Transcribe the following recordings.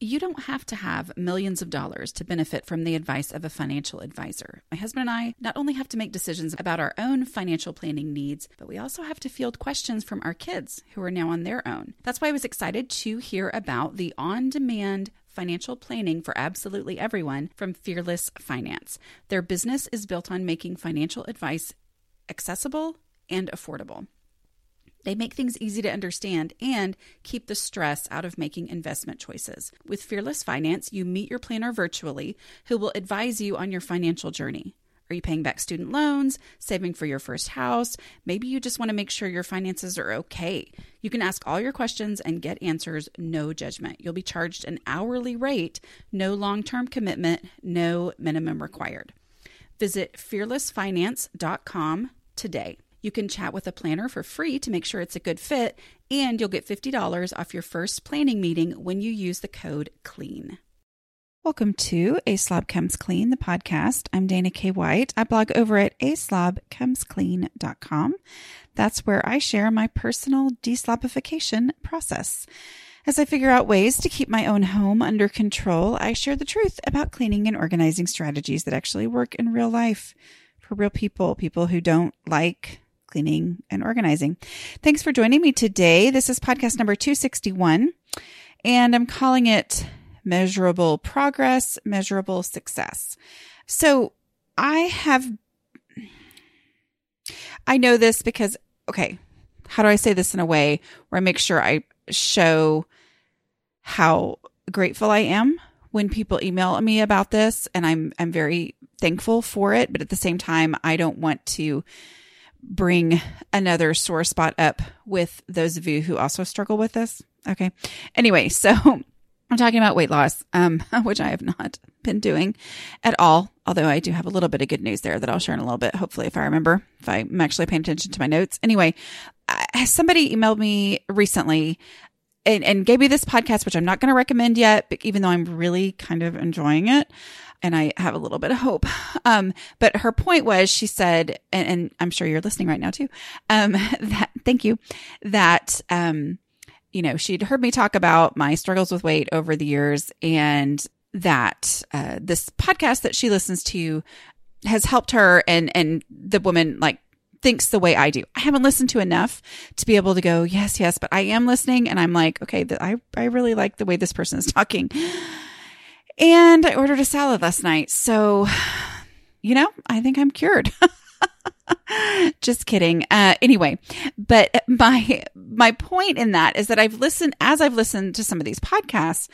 You don't have to have millions of dollars to benefit from the advice of a financial advisor. My husband and I not only have to make decisions about our own financial planning needs, but we also have to field questions from our kids who are now on their own. That's why I was excited to hear about the on demand financial planning for absolutely everyone from Fearless Finance. Their business is built on making financial advice accessible and affordable. They make things easy to understand and keep the stress out of making investment choices. With Fearless Finance, you meet your planner virtually who will advise you on your financial journey. Are you paying back student loans, saving for your first house? Maybe you just want to make sure your finances are okay. You can ask all your questions and get answers, no judgment. You'll be charged an hourly rate, no long term commitment, no minimum required. Visit fearlessfinance.com today. You can chat with a planner for free to make sure it's a good fit, and you'll get $50 off your first planning meeting when you use the code CLEAN. Welcome to A Slob Comes Clean, the podcast. I'm Dana K. White. I blog over at aslobcomesclean.com. That's where I share my personal deslobification process. As I figure out ways to keep my own home under control, I share the truth about cleaning and organizing strategies that actually work in real life for real people, people who don't like cleaning and organizing. Thanks for joining me today. This is podcast number 261, and I'm calling it Measurable Progress, Measurable Success. So I have, I know this because, okay, how do I say this in a way where I make sure I show how grateful I am when people email me about this and I'm I'm very thankful for it, but at the same time I don't want to bring another sore spot up with those of you who also struggle with this. Okay. Anyway, so I'm talking about weight loss, um, which I have not been doing at all. Although I do have a little bit of good news there that I'll share in a little bit. Hopefully, if I remember, if I'm actually paying attention to my notes. Anyway, somebody emailed me recently and, and gave me this podcast, which I'm not going to recommend yet, even though I'm really kind of enjoying it. And I have a little bit of hope. Um, but her point was, she said, and, and I'm sure you're listening right now too. Um, that, thank you. That, um, you know, she'd heard me talk about my struggles with weight over the years and that, uh, this podcast that she listens to has helped her and, and the woman like thinks the way I do. I haven't listened to enough to be able to go, yes, yes, but I am listening and I'm like, okay, I, I really like the way this person is talking. And I ordered a salad last night. So, you know, I think I'm cured. Just kidding. Uh, anyway, but my my point in that is that I've listened as I've listened to some of these podcasts,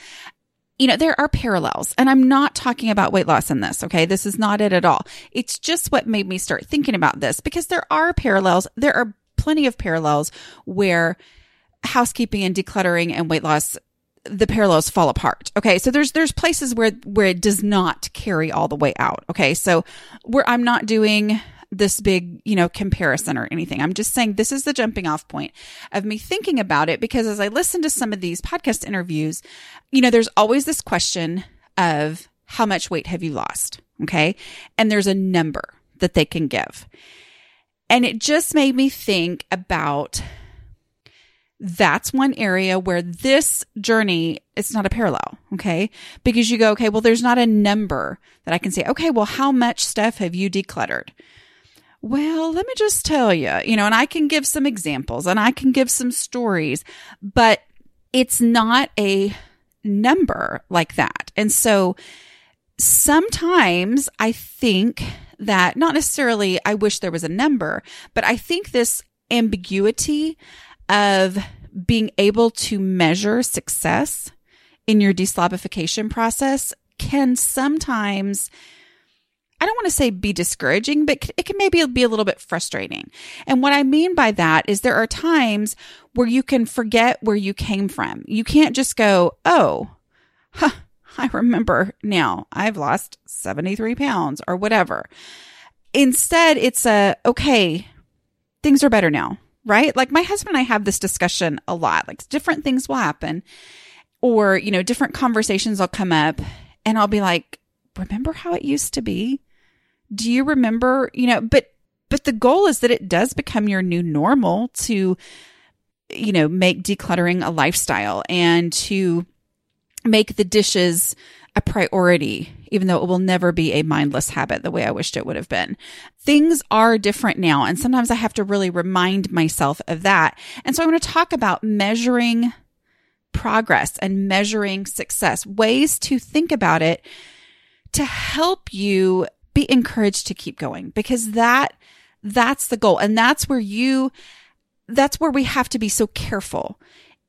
you know, there are parallels and I'm not talking about weight loss in this. Okay. This is not it at all. It's just what made me start thinking about this because there are parallels. There are plenty of parallels where housekeeping and decluttering and weight loss the parallels fall apart. Okay. So there's, there's places where, where it does not carry all the way out. Okay. So where I'm not doing this big, you know, comparison or anything. I'm just saying this is the jumping off point of me thinking about it because as I listen to some of these podcast interviews, you know, there's always this question of how much weight have you lost? Okay. And there's a number that they can give. And it just made me think about that's one area where this journey it's not a parallel okay because you go okay well there's not a number that i can say okay well how much stuff have you decluttered well, let me just tell you, you know, and I can give some examples and I can give some stories, but it's not a number like that. And so sometimes I think that not necessarily I wish there was a number, but I think this ambiguity of being able to measure success in your deslobification process can sometimes I don't want to say be discouraging, but it can maybe be a little bit frustrating. And what I mean by that is there are times where you can forget where you came from. You can't just go, oh, huh, I remember now I've lost 73 pounds or whatever. Instead, it's a, okay, things are better now, right? Like my husband and I have this discussion a lot. Like different things will happen or, you know, different conversations will come up and I'll be like, remember how it used to be? Do you remember, you know, but but the goal is that it does become your new normal to you know, make decluttering a lifestyle and to make the dishes a priority, even though it will never be a mindless habit the way I wished it would have been. Things are different now. And sometimes I have to really remind myself of that. And so I want to talk about measuring progress and measuring success, ways to think about it to help you be encouraged to keep going because that, that's the goal. And that's where you, that's where we have to be so careful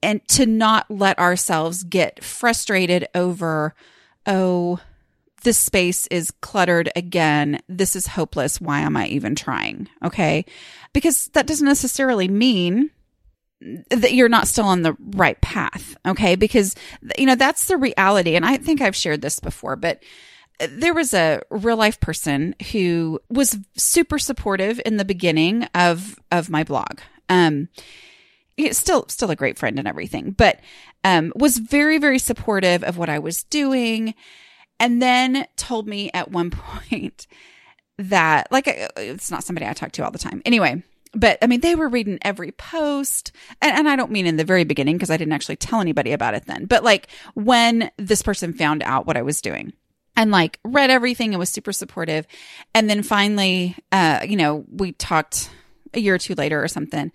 and to not let ourselves get frustrated over oh, this space is cluttered again. This is hopeless. Why am I even trying? Okay. Because that doesn't necessarily mean that you're not still on the right path. Okay. Because, you know, that's the reality. And I think I've shared this before, but there was a real life person who was super supportive in the beginning of, of my blog. Um, still still a great friend and everything, but um, was very very supportive of what I was doing, and then told me at one point that like it's not somebody I talk to all the time. Anyway, but I mean they were reading every post, and, and I don't mean in the very beginning because I didn't actually tell anybody about it then, but like when this person found out what I was doing and like read everything and was super supportive. And then finally, uh, you know, we talked a year or two later or something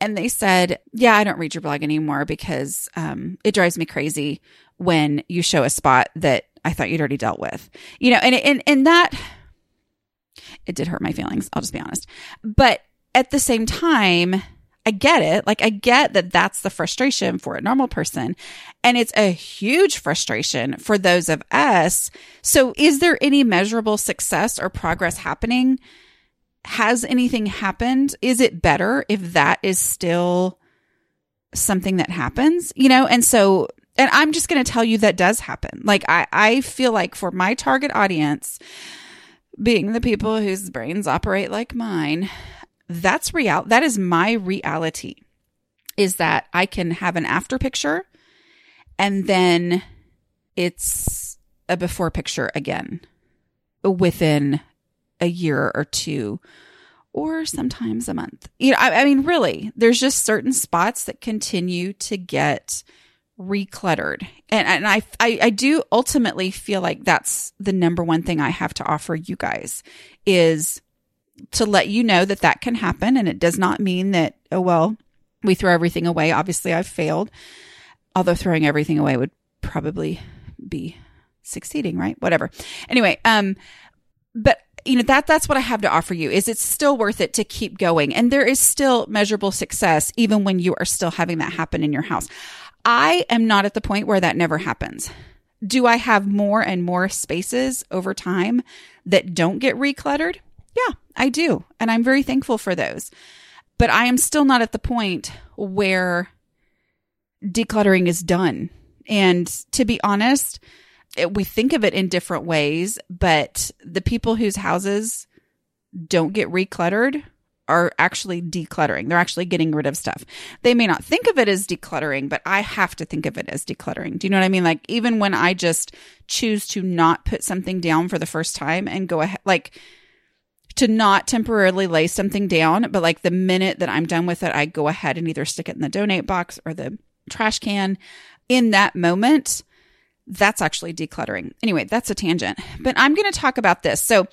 and they said, "Yeah, I don't read your blog anymore because um, it drives me crazy when you show a spot that I thought you'd already dealt with." You know, and and and that it did hurt my feelings. I'll just be honest, but at the same time. I get it. Like, I get that that's the frustration for a normal person. And it's a huge frustration for those of us. So, is there any measurable success or progress happening? Has anything happened? Is it better if that is still something that happens? You know, and so and I'm just going to tell you that does happen. Like I I feel like for my target audience being the people whose brains operate like mine, that's real that is my reality. Is that I can have an after picture and then it's a before picture again within a year or two or sometimes a month. You know, I, I, mean, really, there's just certain spots that continue to get recluttered. And, and I, I, I do ultimately feel like that's the number one thing I have to offer you guys is to let you know that that can happen. And it does not mean that, oh, well, we throw everything away. Obviously, I've failed, although throwing everything away would probably be succeeding, right? Whatever. Anyway, um, but you know that that's what I have to offer you is it's still worth it to keep going and there is still measurable success even when you are still having that happen in your house. I am not at the point where that never happens. Do I have more and more spaces over time that don't get recluttered? Yeah, I do. And I'm very thankful for those. But I am still not at the point where decluttering is done. And to be honest, it, we think of it in different ways, but the people whose houses don't get recluttered are actually decluttering. They're actually getting rid of stuff. They may not think of it as decluttering, but I have to think of it as decluttering. Do you know what I mean? Like even when I just choose to not put something down for the first time and go ahead, like to not temporarily lay something down, but like the minute that I'm done with it, I go ahead and either stick it in the donate box or the trash can. In that moment, that's actually decluttering. Anyway, that's a tangent, but I'm going to talk about this. So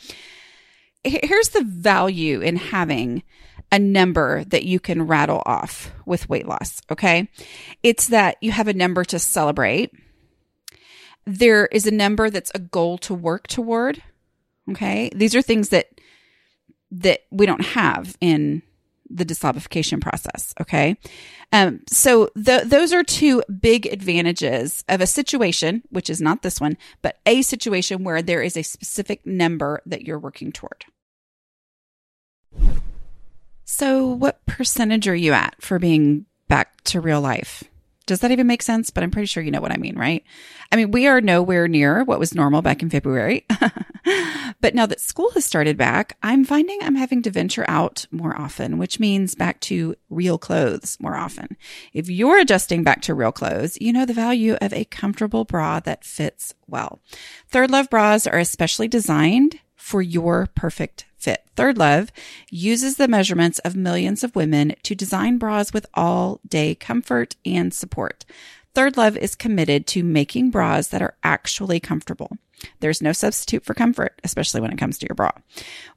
here's the value in having a number that you can rattle off with weight loss. Okay. It's that you have a number to celebrate. There is a number that's a goal to work toward. Okay. These are things that, that we don't have in the deslobification process. Okay. Um, so those are two big advantages of a situation, which is not this one, but a situation where there is a specific number that you're working toward. So what percentage are you at for being back to real life? Does that even make sense? But I'm pretty sure you know what I mean, right? I mean, we are nowhere near what was normal back in February. but now that school has started back, I'm finding I'm having to venture out more often, which means back to real clothes more often. If you're adjusting back to real clothes, you know the value of a comfortable bra that fits well. Third Love bras are especially designed for your perfect fit. Third Love uses the measurements of millions of women to design bras with all day comfort and support. Third Love is committed to making bras that are actually comfortable. There's no substitute for comfort, especially when it comes to your bra.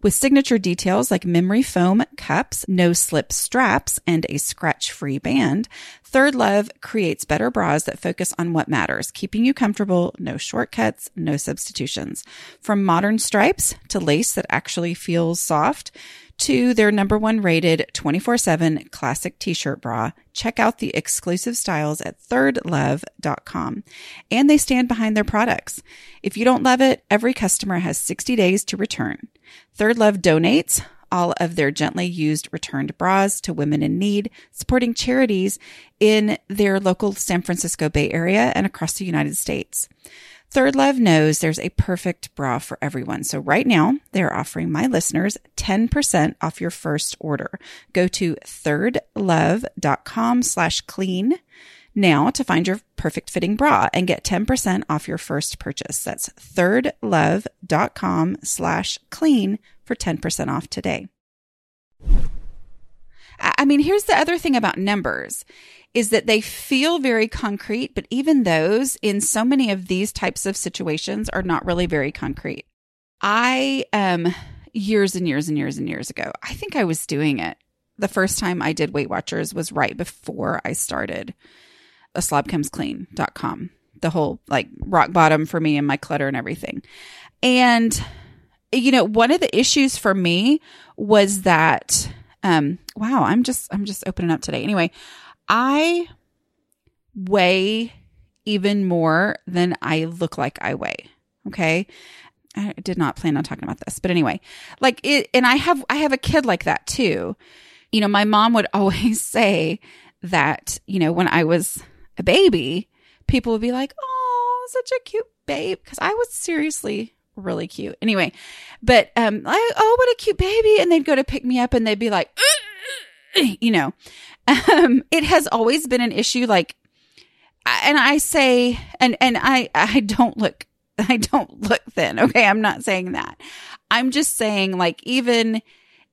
With signature details like memory foam cups, no slip straps, and a scratch free band, Third Love creates better bras that focus on what matters, keeping you comfortable, no shortcuts, no substitutions. From modern stripes to lace that actually feels soft, to their number one rated 24 7 classic t shirt bra, check out the exclusive styles at thirdlove.com. And they stand behind their products. If you don't love it, every customer has 60 days to return. Third Love donates all of their gently used returned bras to women in need, supporting charities in their local San Francisco Bay Area and across the United States. Third Love knows there's a perfect bra for everyone. So right now they're offering my listeners 10% off your first order. Go to thirdlove.com slash clean now to find your perfect fitting bra and get 10% off your first purchase. That's thirdlove.com slash clean for 10% off today. I mean, here's the other thing about numbers is that they feel very concrete, but even those in so many of these types of situations are not really very concrete. I, um, years and years and years and years ago, I think I was doing it. The first time I did Weight Watchers was right before I started a slobcomesclean.com. The whole like rock bottom for me and my clutter and everything. And, you know, one of the issues for me was that, um, wow, I'm just, I'm just opening up today. Anyway, I weigh even more than I look like I weigh. Okay. I did not plan on talking about this, but anyway, like it, and I have, I have a kid like that too. You know, my mom would always say that, you know, when I was a baby, people would be like, oh, such a cute babe. Cause I was seriously really cute. Anyway, but, um, like, oh, what a cute baby. And they'd go to pick me up and they'd be like, you know, um, it has always been an issue. Like, and I say, and, and I, I don't look, I don't look thin. Okay. I'm not saying that. I'm just saying like, even,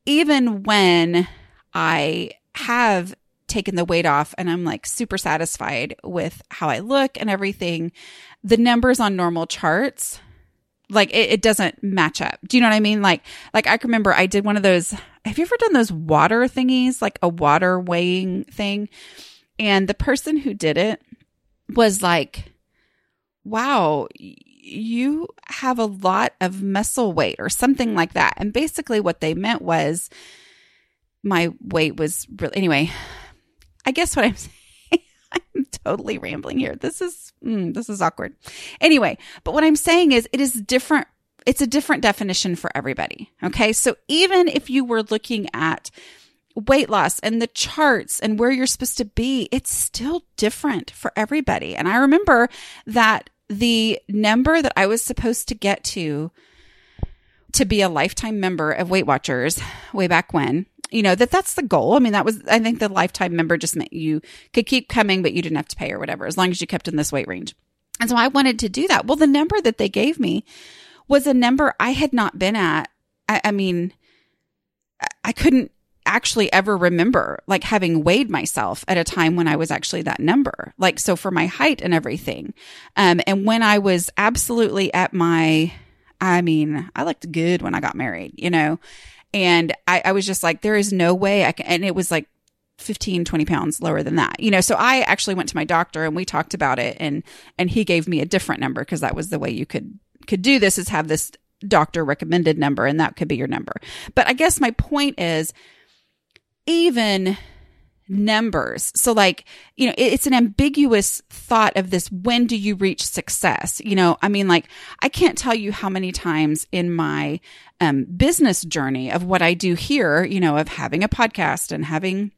even when I have taken the weight off and I'm like super satisfied with how I look and everything, the numbers on normal charts, like it, it, doesn't match up. Do you know what I mean? Like, like I remember I did one of those. Have you ever done those water thingies, like a water weighing thing? And the person who did it was like, wow, you have a lot of muscle weight or something like that. And basically what they meant was my weight was really, anyway, I guess what I'm saying I'm totally rambling here. This is mm, this is awkward. Anyway, but what I'm saying is it is different it's a different definition for everybody. Okay? So even if you were looking at weight loss and the charts and where you're supposed to be, it's still different for everybody. And I remember that the number that I was supposed to get to to be a lifetime member of Weight Watchers way back when you know, that that's the goal. I mean, that was, I think the lifetime member just meant you could keep coming, but you didn't have to pay or whatever, as long as you kept in this weight range. And so I wanted to do that. Well, the number that they gave me was a number I had not been at. I, I mean, I couldn't actually ever remember like having weighed myself at a time when I was actually that number. Like, so for my height and everything. Um, and when I was absolutely at my, I mean, I looked good when I got married, you know, and I, I was just like, there is no way I can, and it was like 15 20 pounds lower than that you know? So i actually went to my doctor and we talked about it and and he gave me a different number because that was the way you could could do this is have this doctor recommended number and that could be your number. But i guess my point is even numbers. So like, you know, it's an ambiguous thought of this. When do you reach success? You know, I mean, like, I can't tell you how many times in my um, business journey of what I do here, you know, of having a podcast and having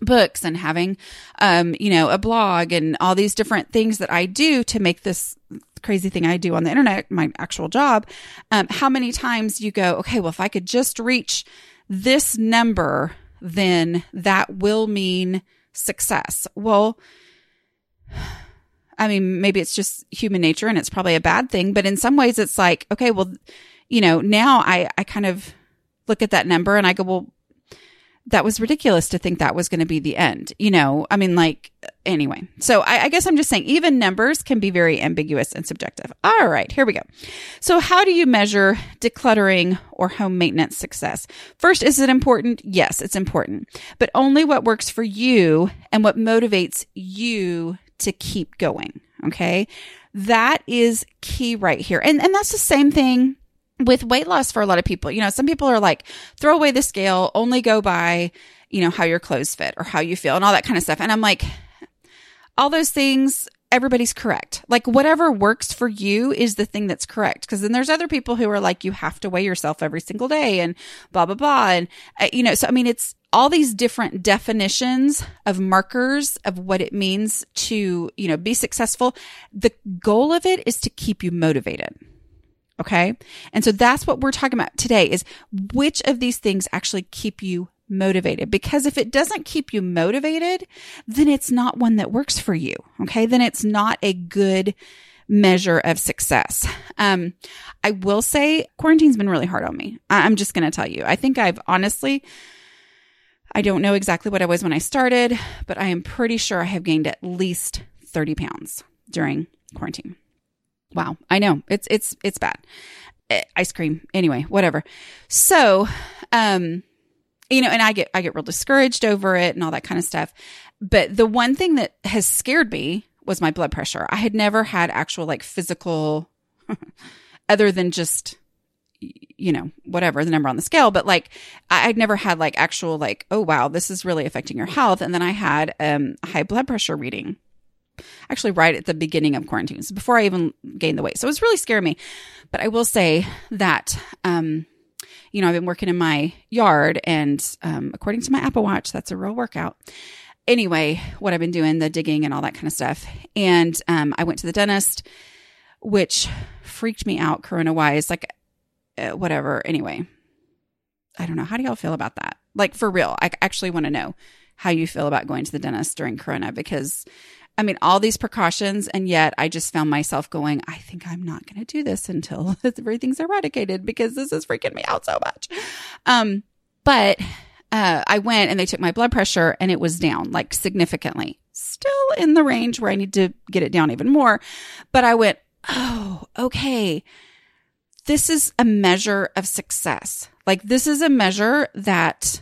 books and having, um, you know, a blog and all these different things that I do to make this crazy thing I do on the internet, my actual job. Um, how many times you go, okay, well, if I could just reach this number then that will mean success. Well, I mean, maybe it's just human nature and it's probably a bad thing, but in some ways it's like, okay, well, you know, now I, I kind of look at that number and I go, well, that was ridiculous to think that was going to be the end. You know, I mean, like, anyway. So I, I, guess I'm just saying, even numbers can be very ambiguous and subjective. All right, here we go. So, how do you measure decluttering or home maintenance success? First, is it important? Yes, it's important, but only what works for you and what motivates you to keep going. Okay. That is key right here. And, and that's the same thing with weight loss for a lot of people. You know, some people are like, throw away the scale, only go by, you know, how your clothes fit or how you feel and all that kind of stuff. And I'm like, all those things, everybody's correct. Like whatever works for you is the thing that's correct. Cause then there's other people who are like, you have to weigh yourself every single day and blah, blah, blah. And, uh, you know, so I mean, it's all these different definitions of markers of what it means to, you know, be successful. The goal of it is to keep you motivated. Okay. And so that's what we're talking about today is which of these things actually keep you motivated? Because if it doesn't keep you motivated, then it's not one that works for you. Okay. Then it's not a good measure of success. Um, I will say quarantine's been really hard on me. I- I'm just going to tell you. I think I've honestly, I don't know exactly what I was when I started, but I am pretty sure I have gained at least 30 pounds during quarantine. Wow. I know it's, it's, it's bad. Eh, ice cream. Anyway, whatever. So, um, you know, and I get, I get real discouraged over it and all that kind of stuff. But the one thing that has scared me was my blood pressure. I had never had actual like physical, other than just, you know, whatever the number on the scale, but like I'd never had like actual like, oh wow, this is really affecting your health. And then I had um high blood pressure reading actually right at the beginning of quarantine, so before I even gained the weight. So it was really scaring me. But I will say that, um, you know, I've been working in my yard, and um, according to my Apple Watch, that's a real workout. Anyway, what I've been doing, the digging and all that kind of stuff. And um, I went to the dentist, which freaked me out corona wise. Like, uh, whatever. Anyway, I don't know. How do y'all feel about that? Like, for real, I actually want to know how you feel about going to the dentist during corona because I mean, all these precautions. And yet I just found myself going, I think I'm not going to do this until everything's eradicated because this is freaking me out so much. Um, but, uh, I went and they took my blood pressure and it was down like significantly, still in the range where I need to get it down even more. But I went, Oh, okay. This is a measure of success. Like this is a measure that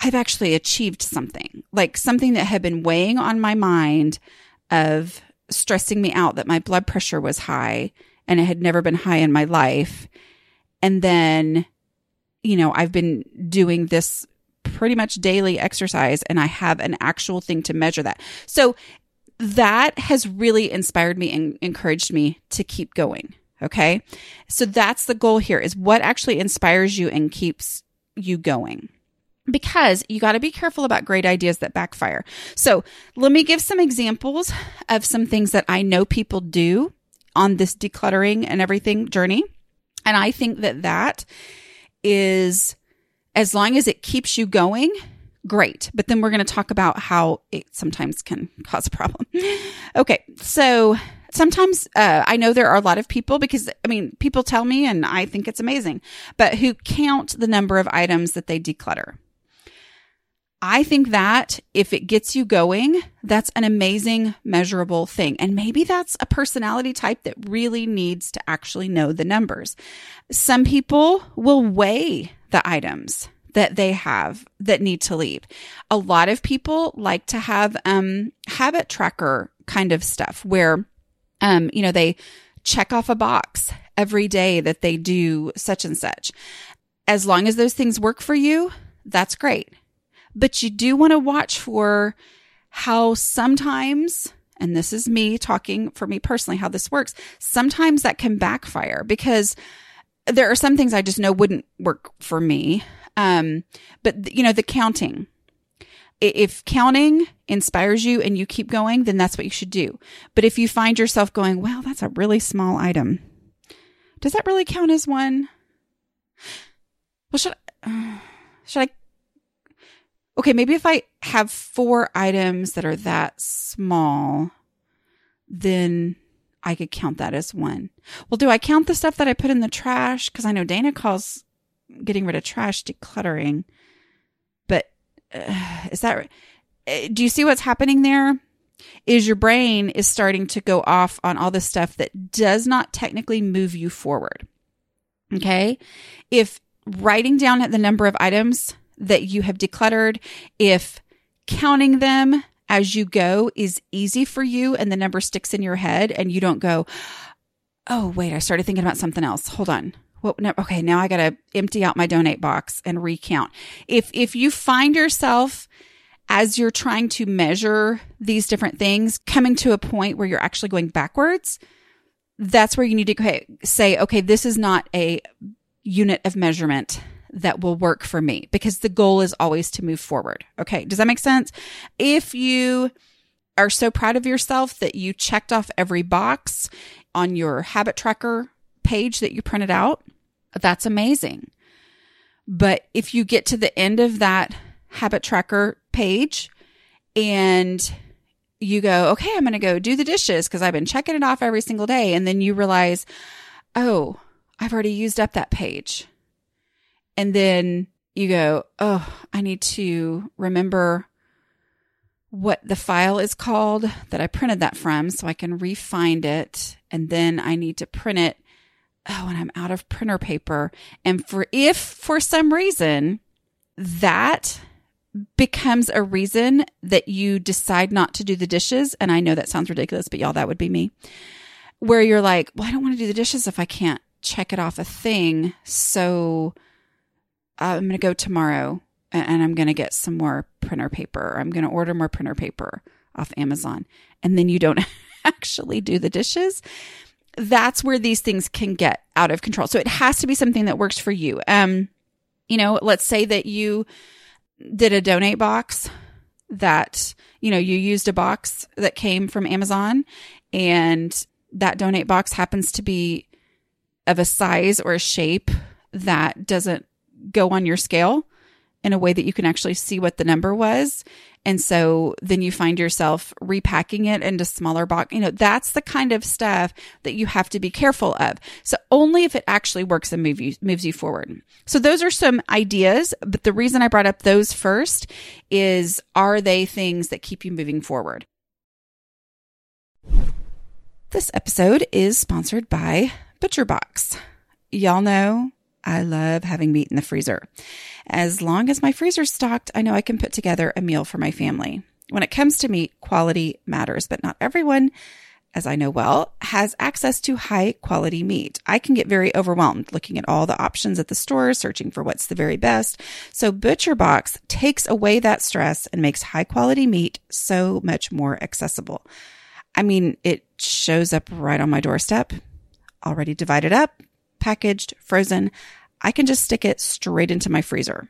I've actually achieved something, like something that had been weighing on my mind of stressing me out that my blood pressure was high and it had never been high in my life. And then, you know, I've been doing this pretty much daily exercise and I have an actual thing to measure that. So that has really inspired me and encouraged me to keep going. Okay. So that's the goal here is what actually inspires you and keeps you going because you got to be careful about great ideas that backfire. So let me give some examples of some things that I know people do on this decluttering and everything journey. And I think that that is, as long as it keeps you going, great. But then we're going to talk about how it sometimes can cause a problem. okay. So sometimes uh, I know there are a lot of people because I mean, people tell me and I think it's amazing, but who count the number of items that they declutter. I think that if it gets you going, that's an amazing measurable thing. And maybe that's a personality type that really needs to actually know the numbers. Some people will weigh the items that they have that need to leave. A lot of people like to have um habit tracker kind of stuff where um you know they check off a box every day that they do such and such. As long as those things work for you, that's great. But you do want to watch for how sometimes, and this is me talking for me personally, how this works. Sometimes that can backfire because there are some things I just know wouldn't work for me. Um, but you know, the counting, if counting inspires you and you keep going, then that's what you should do. But if you find yourself going, well, that's a really small item. Does that really count as one? Well, should I, uh, should I okay, maybe if I have four items that are that small, then I could count that as one. Well, do I count the stuff that I put in the trash? Because I know Dana calls getting rid of trash decluttering. But uh, is that uh, do you see what's happening there? Is your brain is starting to go off on all the stuff that does not technically move you forward. Okay? If writing down the number of items that you have decluttered, if counting them as you go is easy for you and the number sticks in your head and you don't go, oh, wait, I started thinking about something else. Hold on. Well, no, okay, now I got to empty out my donate box and recount. If if you find yourself as you're trying to measure these different things coming to a point where you're actually going backwards, that's where you need to say, okay, this is not a unit of measurement that will work for me because the goal is always to move forward. Okay. Does that make sense? If you are so proud of yourself that you checked off every box on your habit tracker page that you printed out, that's amazing. But if you get to the end of that habit tracker page and you go, okay, I'm going to go do the dishes because I've been checking it off every single day. And then you realize, oh, I've already used up that page. And then you go, oh, I need to remember what the file is called that I printed that from so I can refind it. And then I need to print it. Oh, and I'm out of printer paper. And for if for some reason that becomes a reason that you decide not to do the dishes, and I know that sounds ridiculous, but y'all, that would be me, where you're like, well, I don't want to do the dishes if I can't check it off a thing. So I'm going to go tomorrow and I'm going to get some more printer paper. I'm going to order more printer paper off Amazon. And then you don't actually do the dishes. That's where these things can get out of control. So it has to be something that works for you. Um, you know, let's say that you did a donate box that, you know, you used a box that came from Amazon and that donate box happens to be of a size or a shape that doesn't go on your scale in a way that you can actually see what the number was. And so then you find yourself repacking it into smaller box. You know, that's the kind of stuff that you have to be careful of. So only if it actually works and move you, moves you forward. So those are some ideas. But the reason I brought up those first is are they things that keep you moving forward? This episode is sponsored by ButcherBox. Y'all know I love having meat in the freezer. As long as my freezer's stocked, I know I can put together a meal for my family. When it comes to meat, quality matters, but not everyone, as I know well, has access to high quality meat. I can get very overwhelmed looking at all the options at the store, searching for what's the very best. So ButcherBox takes away that stress and makes high quality meat so much more accessible. I mean, it shows up right on my doorstep, already divided up, packaged, frozen. I can just stick it straight into my freezer.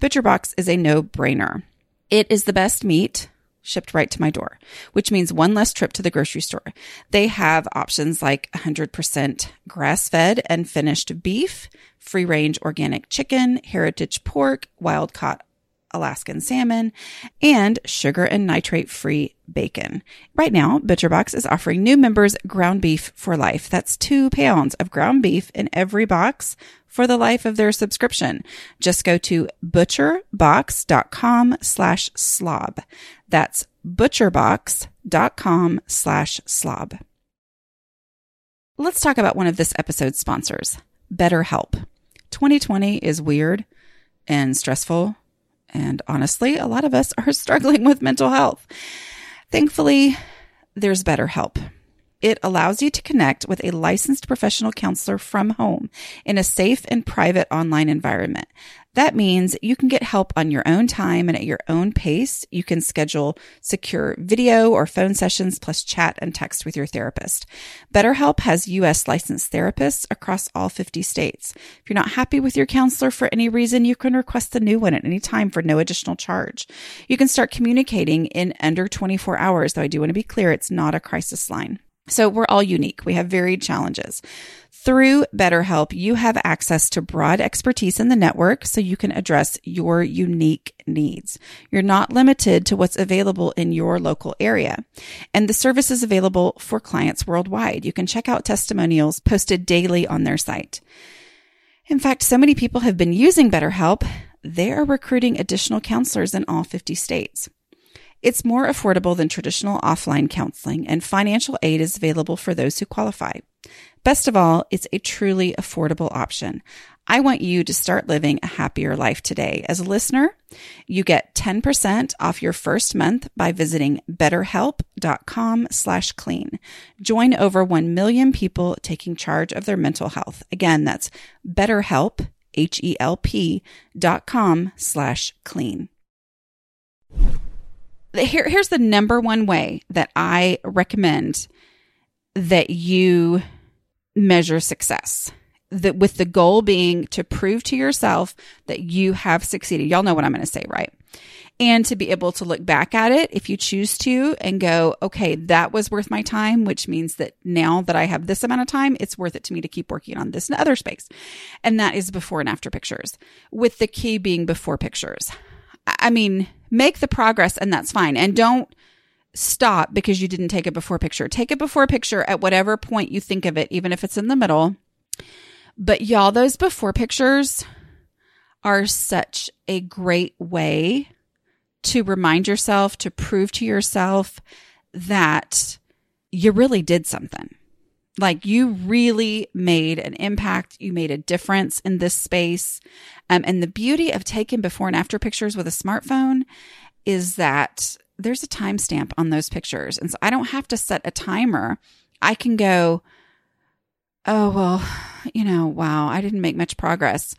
ButcherBox is a no brainer. It is the best meat shipped right to my door, which means one less trip to the grocery store. They have options like 100% grass fed and finished beef, free range organic chicken, heritage pork, wild caught Alaskan salmon, and sugar and nitrate free bacon. Right now, ButcherBox is offering new members ground beef for life. That's two pounds of ground beef in every box for the life of their subscription. Just go to butcherbox.com slash slob. That's butcherbox.com slash slob. Let's talk about one of this episode's sponsors, BetterHelp. 2020 is weird and stressful and honestly, a lot of us are struggling with mental health. Thankfully, there's better help. It allows you to connect with a licensed professional counselor from home in a safe and private online environment. That means you can get help on your own time and at your own pace. You can schedule secure video or phone sessions plus chat and text with your therapist. BetterHelp has US licensed therapists across all 50 states. If you're not happy with your counselor for any reason, you can request a new one at any time for no additional charge. You can start communicating in under 24 hours, though I do want to be clear, it's not a crisis line. So we're all unique. We have varied challenges. Through BetterHelp, you have access to broad expertise in the network so you can address your unique needs. You're not limited to what's available in your local area. And the service is available for clients worldwide. You can check out testimonials posted daily on their site. In fact, so many people have been using BetterHelp they are recruiting additional counselors in all 50 states. It's more affordable than traditional offline counseling, and financial aid is available for those who qualify. Best of all, it's a truly affordable option. I want you to start living a happier life today. As a listener, you get 10% off your first month by visiting betterhelp.com slash clean. Join over 1 million people taking charge of their mental health. Again, that's betterhelp, H-E-L-P dot com slash clean here, here's the number one way that I recommend that you measure success. That with the goal being to prove to yourself that you have succeeded. Y'all know what I'm going to say, right? And to be able to look back at it if you choose to and go, okay, that was worth my time, which means that now that I have this amount of time, it's worth it to me to keep working on this other space. And that is before and after pictures, with the key being before pictures. I mean, make the progress and that's fine. And don't stop because you didn't take a before picture. Take a before picture at whatever point you think of it, even if it's in the middle. But y'all, those before pictures are such a great way to remind yourself, to prove to yourself that you really did something. Like you really made an impact. You made a difference in this space. Um, and the beauty of taking before and after pictures with a smartphone is that there's a timestamp on those pictures. And so I don't have to set a timer. I can go, oh, well, you know, wow, I didn't make much progress,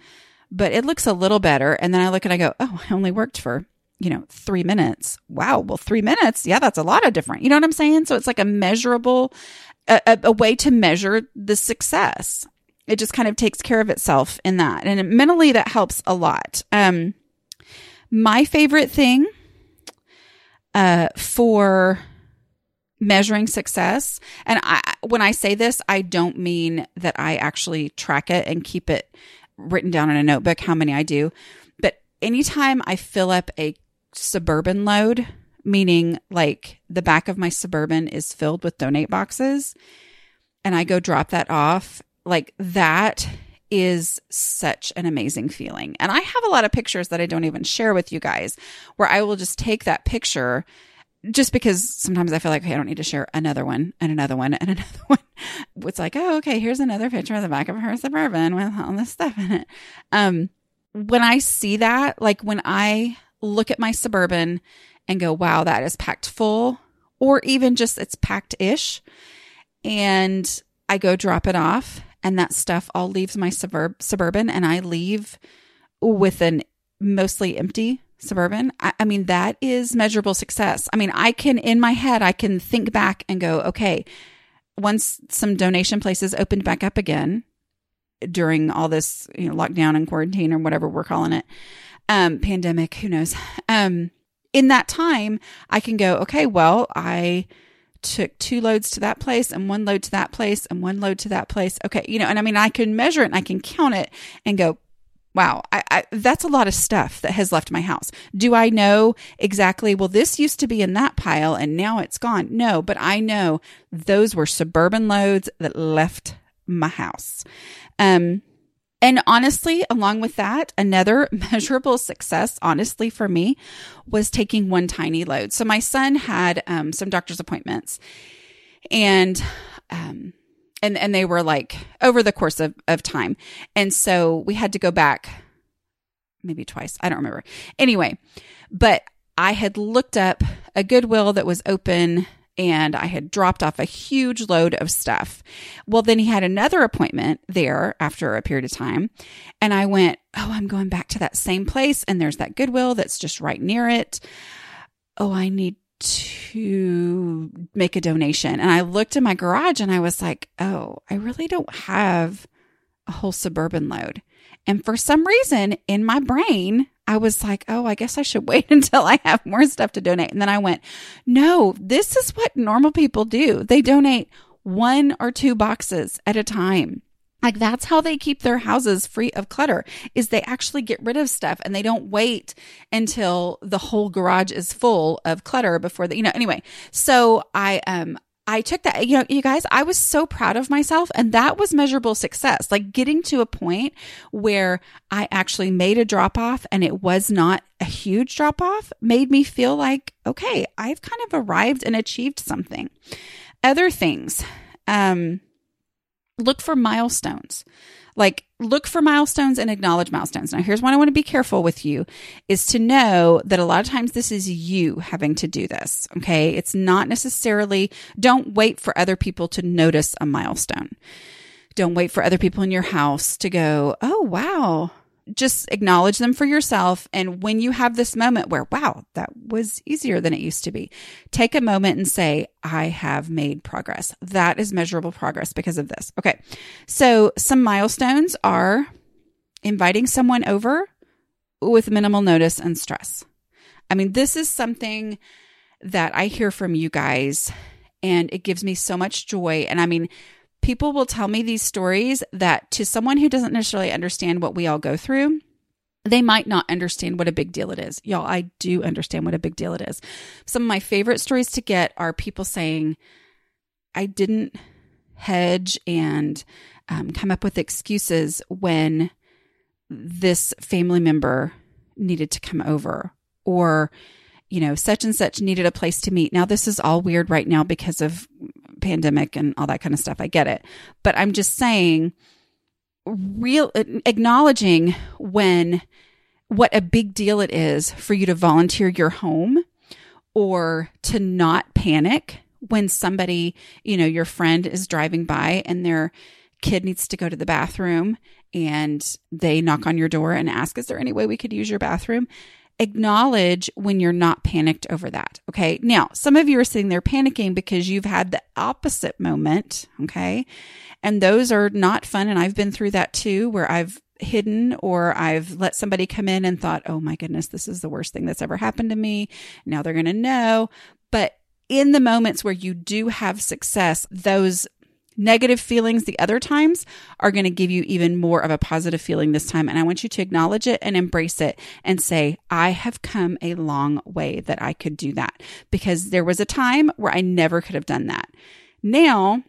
but it looks a little better. And then I look and I go, oh, I only worked for, you know, three minutes. Wow. Well, three minutes. Yeah, that's a lot of different. You know what I'm saying? So it's like a measurable a, a, way to measure the success. It just kind of takes care of itself in that. And mentally, that helps a lot. Um, my favorite thing uh, for measuring success, and I, when I say this, I don't mean that I actually track it and keep it written down in a notebook how many I do. But anytime I fill up a suburban load, meaning like the back of my suburban is filled with donate boxes and I go drop that off, like that is such an amazing feeling. And I have a lot of pictures that I don't even share with you guys where I will just take that picture just because sometimes I feel like, okay, I don't need to share another one and another one and another one. It's like, oh, okay, here's another picture of the back of her suburban with all this stuff in it. Um, when I see that, like when I look at my suburban and go, wow, that is packed full, or even just it's packed ish. And I go drop it off, and that stuff all leaves my suburb- suburban, and I leave with an mostly empty suburban. I, I mean, that is measurable success. I mean, I can, in my head, I can think back and go, okay, once some donation places opened back up again during all this, you know, lockdown and quarantine or whatever we're calling it, um, pandemic, who knows? Um, in that time, I can go, okay, well, I took two loads to that place and one load to that place and one load to that place. Okay, you know, and I mean, I can measure it and I can count it and go, wow, I, I, that's a lot of stuff that has left my house. Do I know exactly, well, this used to be in that pile and now it's gone? No, but I know those were suburban loads that left my house. Um, and honestly, along with that, another measurable success, honestly, for me was taking one tiny load. So my son had um, some doctor's appointments and, um, and, and they were like over the course of, of time. And so we had to go back maybe twice. I don't remember. Anyway, but I had looked up a Goodwill that was open and I had dropped off a huge load of stuff. Well, then he had another appointment there after a period of time. And I went, Oh, I'm going back to that same place. And there's that Goodwill that's just right near it. Oh, I need to make a donation. And I looked in my garage and I was like, Oh, I really don't have a whole suburban load. And for some reason in my brain, I was like, oh, I guess I should wait until I have more stuff to donate. And then I went, no, this is what normal people do. They donate one or two boxes at a time. Like that's how they keep their houses free of clutter is they actually get rid of stuff and they don't wait until the whole garage is full of clutter before they, you know, anyway. So I, um, I took that, you know, you guys, I was so proud of myself and that was measurable success. Like getting to a point where I actually made a drop off and it was not a huge drop off made me feel like, okay, I've kind of arrived and achieved something. Other things, um, look for milestones. Like look for milestones and acknowledge milestones. Now, here's what I want to be careful with you is to know that a lot of times this is you having to do this. Okay. It's not necessarily, don't wait for other people to notice a milestone. Don't wait for other people in your house to go, Oh, wow just acknowledge them for yourself. And when you have this moment where, wow, that was easier than it used to be, take a moment and say, I have made progress. That is measurable progress because of this. Okay. So some milestones are inviting someone over with minimal notice and stress. I mean, this is something that I hear from you guys and it gives me so much joy. And I mean, people will tell me these stories that to someone who doesn't necessarily understand what we all go through, they might not understand what a big deal it is. Y'all, I do understand what a big deal it is. Some of my favorite stories to get are people saying, I didn't hedge and um, come up with excuses when this family member needed to come over or you know such and such needed a place to meet now this is all weird right now because of pandemic and all that kind of stuff. I get it. But I'm just saying, real uh, acknowledging when what a big deal it is for you to volunteer your home or to not panic when somebody, you know, your friend is driving by and their kid needs to go to the bathroom and they knock on your door and ask, Is there any way we could use your bathroom? Acknowledge when you're not panicked over that. Okay. Now, some of you are sitting there panicking because you've had the opposite moment. Okay. And those are not fun. And I've been through that too, where I've hidden or I've let somebody come in and thought, oh my goodness, this is the worst thing that's ever happened to me. Now they're going to know. But in the moments where you do have success, those negative feelings the other times are going to give you even more of a positive feeling this time. And I want you to acknowledge it and embrace it and say, I have come a long way that I could do that because there was a time where I never could have done that. Now,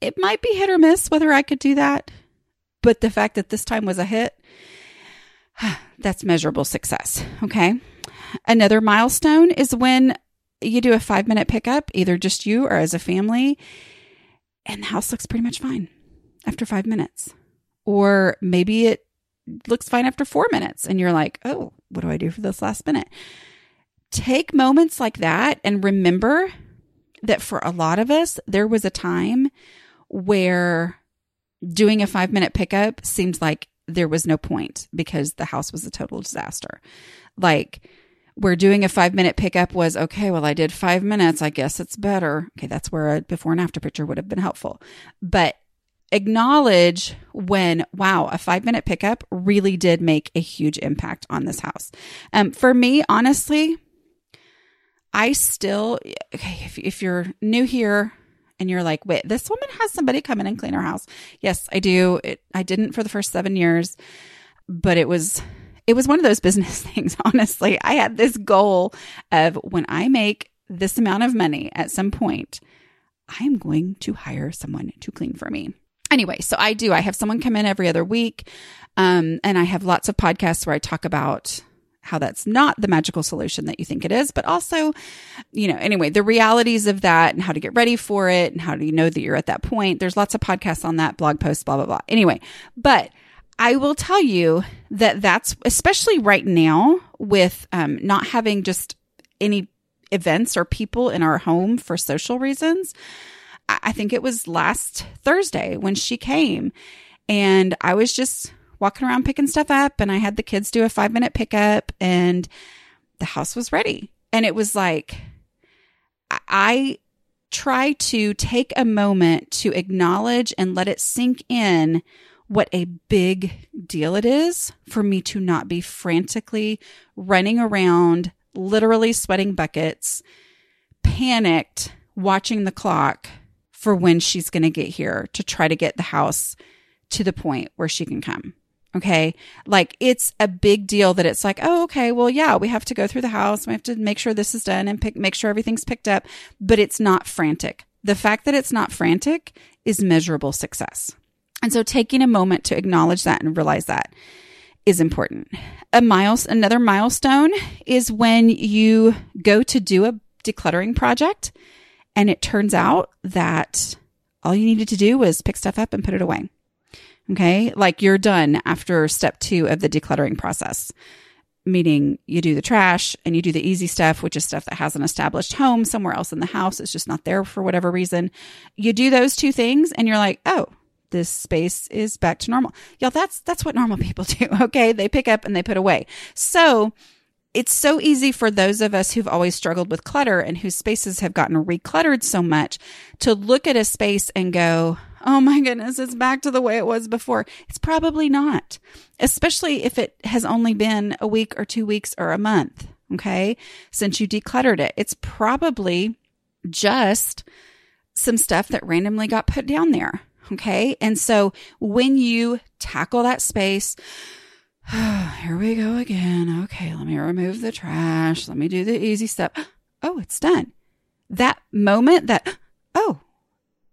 it might be hit or miss whether I could do that, but the fact that this time was a hit, that's measurable success. Okay. Another milestone is when you do a five minute pickup, either just you or as a family and the house looks pretty much fine after five minutes. Or maybe it looks fine after four minutes and you're like, oh, what do I do for this last minute? Take moments like that and remember that for a lot of us, there was a time where doing a five minute pickup seemed like there was no point because the house was a total disaster. Like, where doing a five minute pickup was okay, well, I did five minutes. I guess it's better. Okay, that's where a before and after picture would have been helpful. But acknowledge when, wow, a five minute pickup really did make a huge impact on this house. Um, for me, honestly, I still, okay, if, if you're new here, and you're like, wait, this woman has somebody come in and clean her house. Yes, I do. It, I didn't for the first seven years, but it was it was one of those business things, honestly. I had this goal of when I make this amount of money at some point, I am going to hire someone to clean for me. Anyway, so I do. I have someone come in every other week. Um, and I have lots of podcasts where I talk about how that's not the magical solution that you think it is, but also, you know, anyway, the realities of that and how to get ready for it and how do you know that you're at that point. There's lots of podcasts on that, blog posts, blah, blah, blah. Anyway, but I will tell you that that's especially right now with um, not having just any events or people in our home for social reasons. I think it was last Thursday when she came and I was just walking around picking stuff up and I had the kids do a five minute pickup and the house was ready. And it was like, I try to take a moment to acknowledge and let it sink in what a big deal it is for me to not be frantically running around, literally sweating buckets, panicked, watching the clock for when she's going to get here to try to get the house to the point where she can come. Okay. Like it's a big deal that it's like, oh, okay, well, yeah, we have to go through the house. We have to make sure this is done and pick, make sure everything's picked up, but it's not frantic. The fact that it's not frantic is measurable success. And so taking a moment to acknowledge that and realize that is important. A miles, another milestone is when you go to do a decluttering project and it turns out that all you needed to do was pick stuff up and put it away. Okay. Like you're done after step two of the decluttering process, meaning you do the trash and you do the easy stuff, which is stuff that has an established home somewhere else in the house. It's just not there for whatever reason. You do those two things and you're like, oh, this space is back to normal. Y'all, that's that's what normal people do. Okay. They pick up and they put away. So it's so easy for those of us who've always struggled with clutter and whose spaces have gotten recluttered so much to look at a space and go, Oh my goodness, it's back to the way it was before. It's probably not, especially if it has only been a week or two weeks or a month. Okay. Since you decluttered it, it's probably just some stuff that randomly got put down there. Okay. And so when you tackle that space, here we go again. Okay. Let me remove the trash. Let me do the easy step. Oh, it's done. That moment that, oh,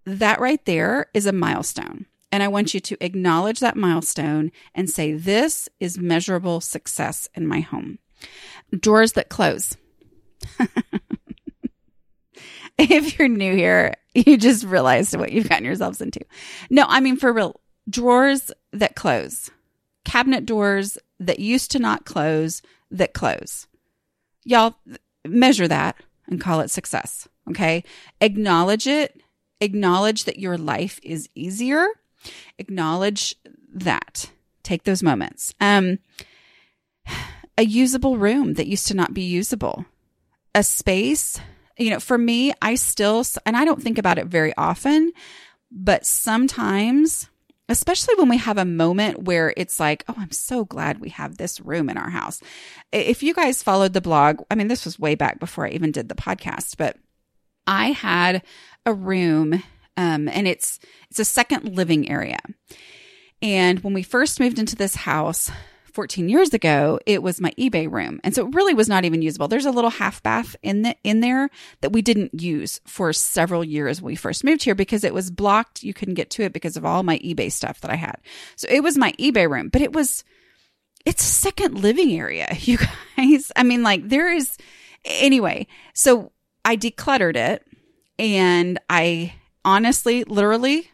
that right there is a milestone. And I want you to acknowledge that milestone and say, This is measurable success in my home. Doors that close. if you're new here, you just realized what you've gotten yourselves into. No, I mean, for real, drawers that close, cabinet doors that used to not close that close. Y'all measure that and call it success. Okay. Acknowledge it. Acknowledge that your life is easier. Acknowledge that. Take those moments. Um, a usable room that used to not be usable, a space you know, for me, I still, and I don't think about it very often, but sometimes, especially when we have a moment where it's like, oh, I'm so glad we have this room in our house. If you guys followed the blog, I mean, this was way back before I even did the podcast, but I had a room, um, and it's, it's a second living area. And when we first moved into this house, 14 years ago, it was my eBay room. And so it really was not even usable. There's a little half bath in the, in there that we didn't use for several years when we first moved here because it was blocked. You couldn't get to it because of all my eBay stuff that I had. So it was my eBay room, but it was, it's a second living area, you guys. I mean, like there is, anyway, so I decluttered it and I honestly, literally,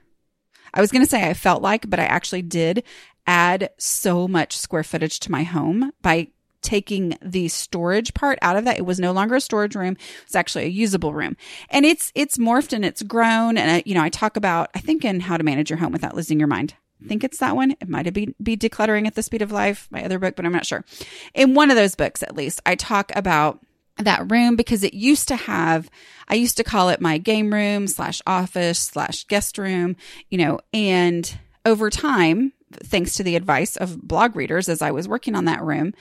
I was going to say I felt like, but I actually did add so much square footage to my home by taking the storage part out of that. It was no longer a storage room. It's actually a usable room. And it's, it's morphed and it's grown. And, I, you know, I talk about, I think in how to manage your home without losing your mind. I think it's that one. It might be, be decluttering at the speed of life, my other book, but I'm not sure. In one of those books, at least, I talk about that room because it used to have, I used to call it my game room slash office slash guest room, you know, and over time, thanks to the advice of blog readers as I was working on that room,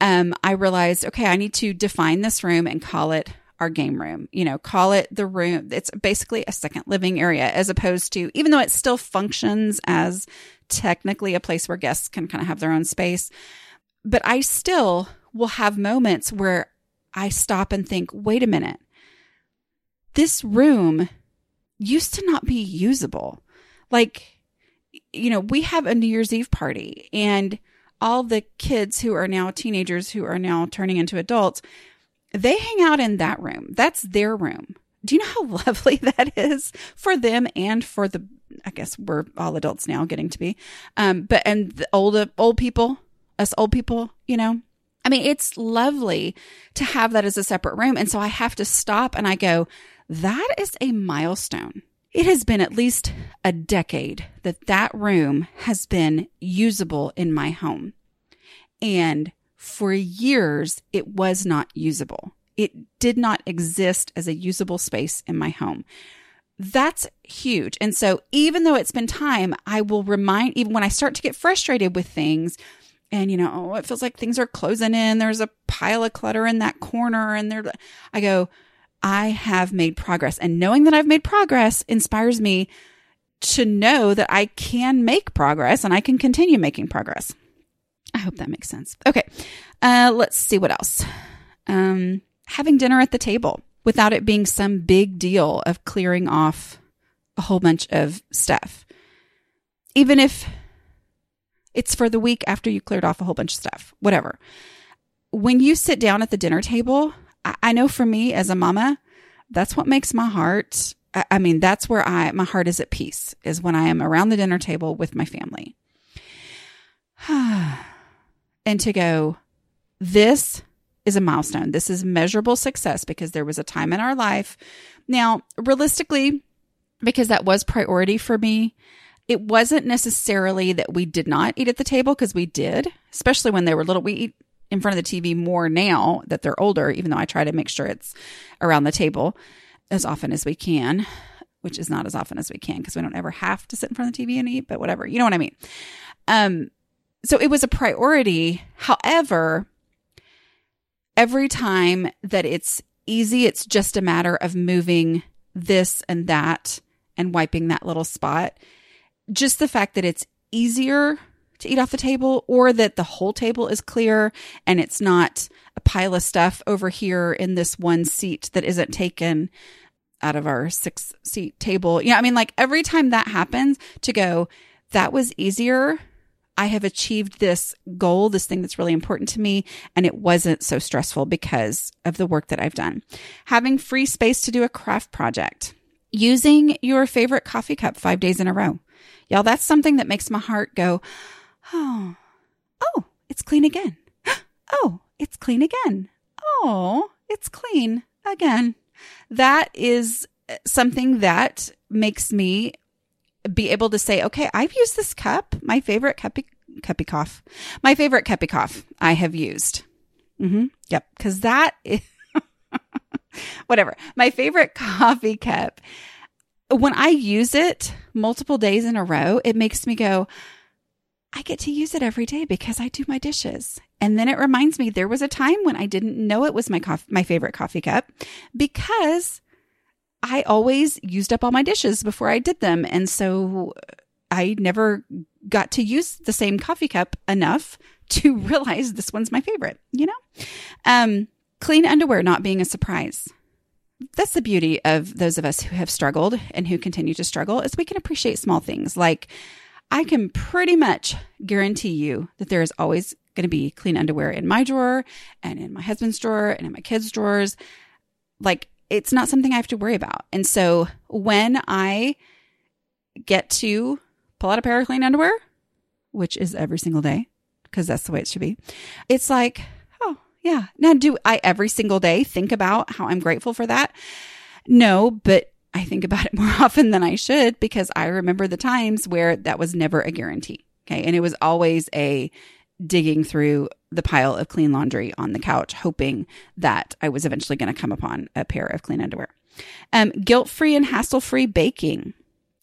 um, I realized, okay, I need to define this room and call it our game room. You know, call it the room. It's basically a second living area as opposed to, even though it still functions as technically a place where guests can kind of have their own space, but I still will have moments where I stop and think, wait a minute, this room used to not be usable. Like, you know, we have a New Year's Eve party and all the kids who are now teenagers who are now turning into adults, they hang out in that room. That's their room. Do you know how lovely that is for them and for the, I guess we're all adults now getting to be, um, but, and the old, old people, us old people, you know, I mean, it's lovely to have that as a separate room. And so I have to stop and I go, that is a milestone. It has been at least a decade that that room has been usable in my home. And for years, it was not usable. It did not exist as a usable space in my home. That's huge. And so even though it's been time, I will remind, even when I start to get frustrated with things, and you know, oh, it feels like things are closing in. There's a pile of clutter in that corner, and there, I go, I have made progress. And knowing that I've made progress inspires me to know that I can make progress and I can continue making progress. I hope that makes sense. Okay. Uh, let's see what else. Um, having dinner at the table. without it being some big deal of clearing off a whole bunch of stuff. Even if it's for the week after you cleared off a whole bunch of stuff, whatever. When you sit down at the dinner table, I, know for me as a mama, that's what makes my heart. I, I mean, that's where I, my heart is at peace is when I am around the dinner table with my family. and to go, this is a milestone. This is measurable success because there was a time in our life. Now, realistically, because that was priority for me, it wasn't necessarily that we did not eat at the table because we did, especially when they were little. We eat in front of the TV more now that they're older, even though I try to make sure it's around the table as often as we can, which is not as often as we can because we don't ever have to sit in front of the TV and eat, but whatever. You know what I mean? Um, so it was a priority. However, every time that it's easy, it's just a matter of moving this and that and wiping that little spot. Just the fact that it's easier to eat off the table or that the whole table is clear and it's not a pile of stuff over here in this one seat that isn't taken out of our six seat table. You know, I mean, like every time that happens to go, that was easier I have achieved this goal, this thing that's really important to me, and it wasn't so stressful because of the work that I've done. Having free space to do a craft project, using your favorite coffee cup five days in a row. Y'all, that's something that makes my heart go, oh, oh, it's clean again. Oh, it's clean again. Oh, it's clean again. That is something that makes me be able to say, okay, I've used this cup, my favorite cuppy, cuppy cough, my favorite cuppy cough I have used. Mm-hmm. Yep. Cause that is, whatever, my favorite coffee cup. When I use it multiple days in a row, it makes me go, I get to use it every day because I do my dishes. And then it reminds me there was a time when I didn't know it was my coffee, my favorite coffee cup because I always used up all my dishes before I did them. And so I never got to use the same coffee cup enough to realize this one's my favorite, you know? Um, clean underwear not being a surprise. That's the beauty of those of us who have struggled and who continue to struggle is we can appreciate small things like I can pretty much guarantee you that there is always going to be clean underwear in my drawer and in my husband's drawer and in my kids' drawers. Like it's not something I have to worry about. And so when I get to pull out a pair of clean underwear, which is every single day, because that's the way it should be, it's like, oh, yeah. Now, do I every single day think about how I'm grateful for that? No, but I think about it more often than I should because I remember the times where that was never a guarantee. Okay. And it was always a digging through the pile of clean laundry on the couch, hoping that I was eventually going to come upon a pair of clean underwear. Um, guilt free and hassle free baking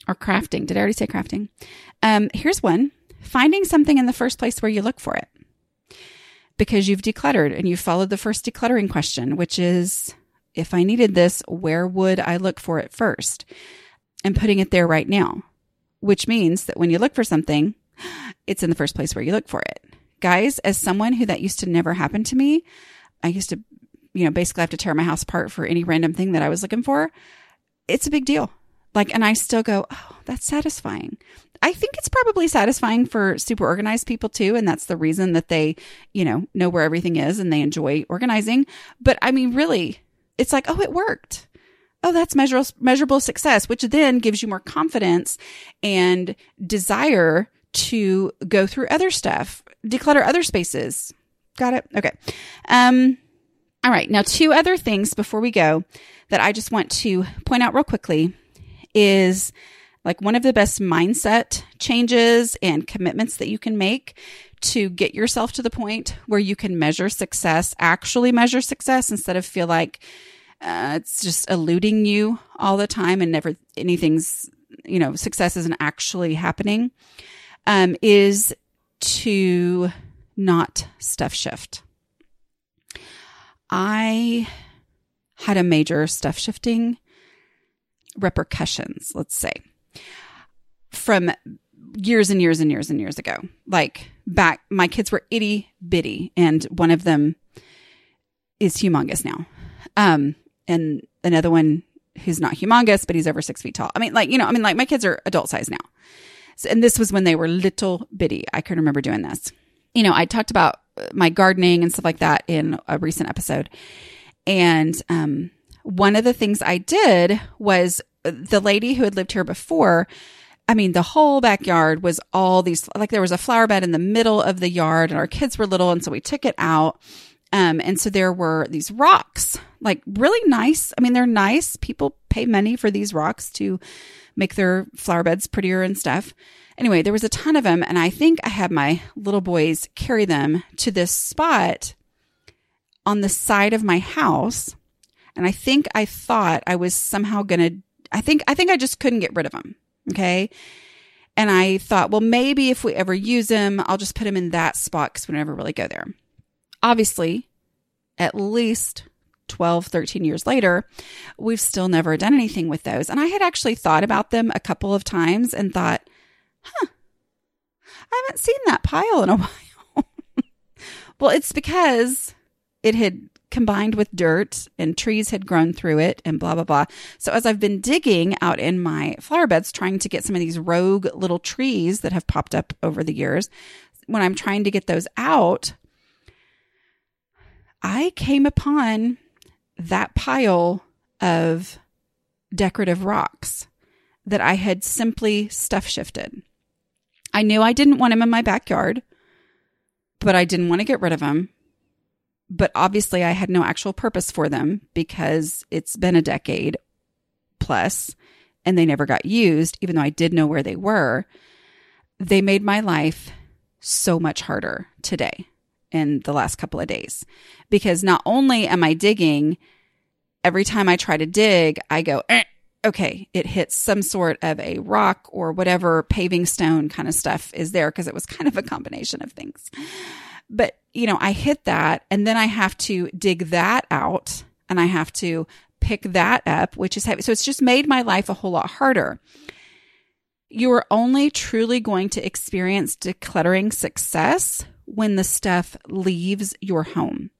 or crafting. Did I already say crafting? Um, here's one finding something in the first place where you look for it because you've decluttered and you followed the first decluttering question, which is if I needed this, where would I look for it first? And putting it there right now, which means that when you look for something, it's in the first place where you look for it guys, as someone who that used to never happen to me, I used to, you know, basically have to tear my house apart for any random thing that I was looking for. It's a big deal. Like, and I still go, oh, that's satisfying. I think it's probably satisfying for super organized people too. And that's the reason that they, you know, know where everything is and they enjoy organizing. But I mean, really, it's like, oh, it worked. Oh, that's measurable, measurable success, which then gives you more confidence and desire to go through other stuff, declutter other spaces. Got it? Okay. Um, all right. Now, two other things before we go that I just want to point out real quickly is like one of the best mindset changes and commitments that you can make to get yourself to the point where you can measure success, actually measure success instead of feel like uh, it's just eluding you all the time and never anything's, you know, success isn't actually happening um, is to not stuff shift. I had a major stuff shifting repercussions, let's say, from years and years and years and years ago. Like back, my kids were itty bitty, and one of them is humongous now. Um, and another one who's not humongous, but he's over six feet tall. I mean, like, you know, I mean, like my kids are adult size now. So, and this was when they were little bitty. I can remember doing this. You know, I talked about my gardening and stuff like that in a recent episode. And um, one of the things I did was the lady who had lived here before. I mean, the whole backyard was all these, like there was a flower bed in the middle of the yard and our kids were little. And so we took it out. Um, and so there were these rocks, like really nice. I mean, they're nice. People pay money for these rocks to make their flower beds prettier and stuff. Anyway, there was a ton of them. And I think I had my little boys carry them to this spot on the side of my house. And I think I thought I was somehow going to, I think, I think I just couldn't get rid of them. Okay. And I thought, well, maybe if we ever use them, I'll just put them in that spot because we never really go there. Obviously, at least 12, 13 years later, we've still never done anything with those. And I had actually thought about them a couple of times and thought, huh, I haven't seen that pile in a while. well, it's because it had combined with dirt and trees had grown through it and blah, blah, blah. So as I've been digging out in my flower beds, trying to get some of these rogue little trees that have popped up over the years, when I'm trying to get those out, I came upon that pile of decorative rocks that I had simply stuff shifted. I knew I didn't want them in my backyard, but I didn't want to get rid of them but obviously I had no actual purpose for them because it's been a decade plus and they never got used, even though I did know where they were. They made my life so much harder today in the last couple of days because not only am I digging, every time I try to dig, I go, eh, okay, it hits some sort of a rock or whatever paving stone kind of stuff is there because it was kind of a combination of things. But, you know, I hit that and then I have to dig that out and I have to pick that up, which is heavy. So it's just made my life a whole lot harder. You are only truly going to experience decluttering success when the stuff leaves your home,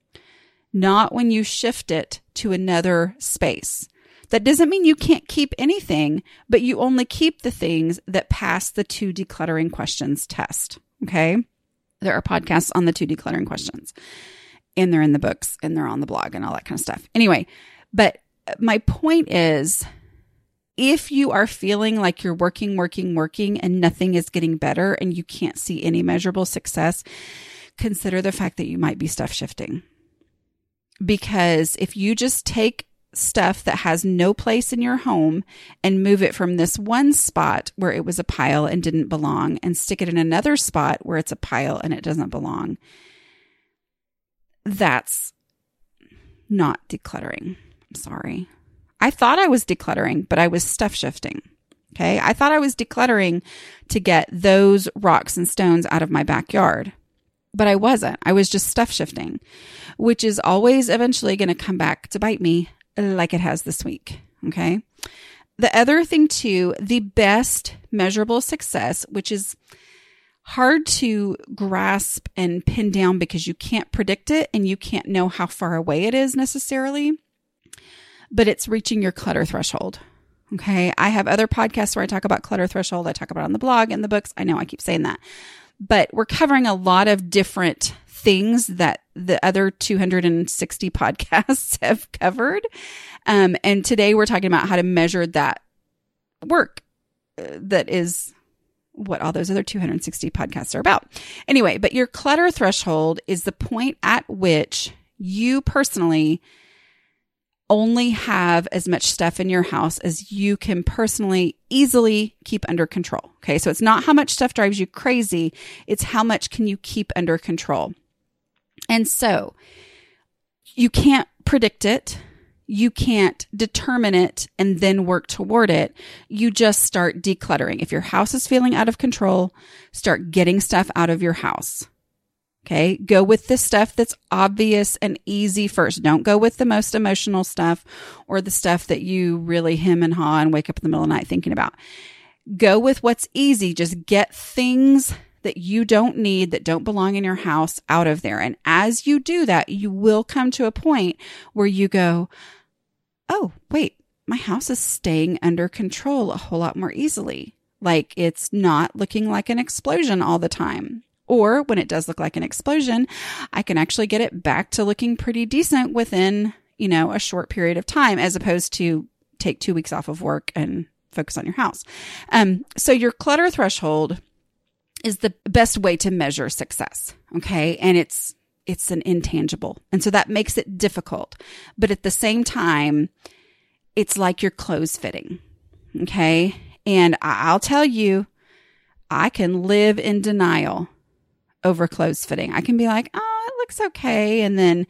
not when you shift it to another space. That doesn't mean you can't keep anything, but you only keep the things that pass the two decluttering questions test. Okay. There are podcasts on the two decluttering questions, and they're in the books and they're on the blog and all that kind of stuff. Anyway, but my point is if you are feeling like you're working, working, working, and nothing is getting better and you can't see any measurable success, consider the fact that you might be stuff shifting. Because if you just take stuff that has no place in your home and move it from this one spot where it was a pile and didn't belong and stick it in another spot where it's a pile and it doesn't belong. That's not decluttering. I'm sorry. I thought I was decluttering, but I was stuff shifting. Okay. I thought I was decluttering to get those rocks and stones out of my backyard, but I wasn't. I was just stuff shifting, which is always eventually going to come back to bite me like it has this week. Okay. The other thing, too, the best measurable success, which is hard to grasp and pin down because you can't predict it and you can't know how far away it is necessarily, but it's reaching your clutter threshold. Okay. I have other podcasts where I talk about clutter threshold. I talk about on the blog and the books. I know I keep saying that, but we're covering a lot of different things that the other 260 podcasts have covered. Um, and today we're talking about how to measure that work uh, that is what all those other 260 podcasts are about. Anyway, but your clutter threshold is the point at which you personally only have as much stuff in your house as you can personally easily keep under control. Okay. So it's not how much stuff drives you crazy. It's how much can you keep under control. And so you can't predict it. You can't determine it and then work toward it. You just start decluttering. If your house is feeling out of control, start getting stuff out of your house. Okay. Go with the stuff that's obvious and easy first. Don't go with the most emotional stuff or the stuff that you really hem and haw and wake up in the middle of the night thinking about. Go with what's easy. Just get things that you don't need, that don't belong in your house out of there. And as you do that, you will come to a point where you go, oh, wait, my house is staying under control a whole lot more easily. Like it's not looking like an explosion all the time. Or when it does look like an explosion, I can actually get it back to looking pretty decent within, you know, a short period of time as opposed to take two weeks off of work and focus on your house. Um, so your clutter threshold is the best way to measure success. Okay. And it's, it's an intangible. And so that makes it difficult. But at the same time, it's like your clothes fitting. Okay. And I'll tell you, I can live in denial over clothes fitting. I can be like, oh, it looks okay. And then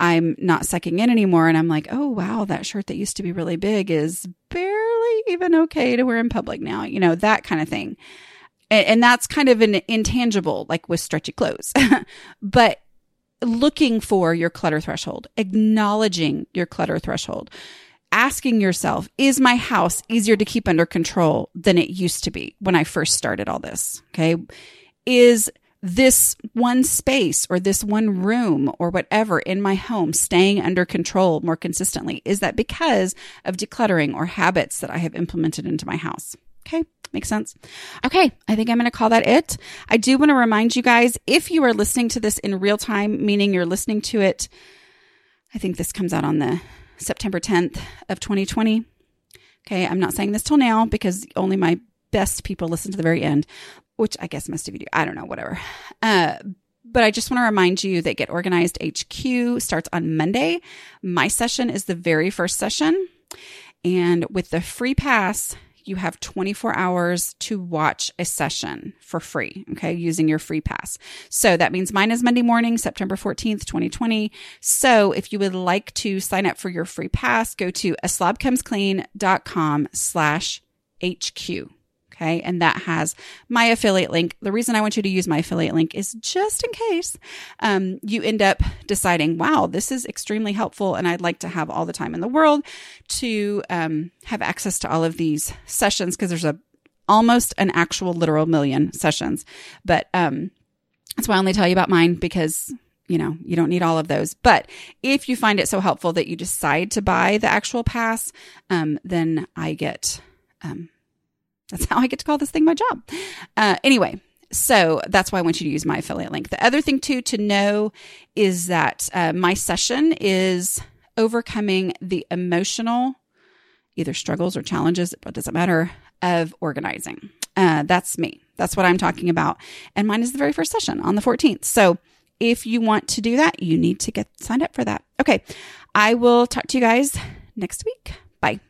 I'm not sucking in anymore. And I'm like, oh, wow, that shirt that used to be really big is barely even okay to wear in public now, you know, that kind of thing. And, and that's kind of an intangible, like with stretchy clothes. but looking for your clutter threshold, acknowledging your clutter threshold, asking yourself, is my house easier to keep under control than it used to be when I first started all this? Okay. Is this one space or this one room or whatever in my home staying under control more consistently? Is that because of decluttering or habits that I have implemented into my house? Okay. Makes sense. Okay. I think I'm going to call that it. I do want to remind you guys if you are listening to this in real time, meaning you're listening to it, I think this comes out on the September 10th of 2020. Okay. I'm not saying this till now because only my best people listen to the very end which I guess most of you do. I don't know, whatever. Uh, but I just want to remind you that Get Organized HQ starts on Monday. My session is the very first session. And with the free pass, you have 24 hours to watch a session for free, okay, using your free pass. So that means mine is Monday morning, September 14th, 2020. So if you would like to sign up for your free pass, go to a slobcomesclean.com slash HQ. Okay. And that has my affiliate link. The reason I want you to use my affiliate link is just in case um, you end up deciding, wow, this is extremely helpful. And I'd like to have all the time in the world to um, have access to all of these sessions because there's a almost an actual literal million sessions. But um, that's why I only tell you about mine because you know, you don't need all of those. But if you find it so helpful that you decide to buy the actual pass, um, then I get um, that's how I get to call this thing my job. Uh, anyway, so that's why I want you to use my affiliate link. The other thing, too, to know is that uh, my session is overcoming the emotional, either struggles or challenges, it doesn't matter, of organizing. Uh, that's me. That's what I'm talking about. And mine is the very first session on the 14th. So if you want to do that, you need to get signed up for that. Okay. I will talk to you guys next week. Bye.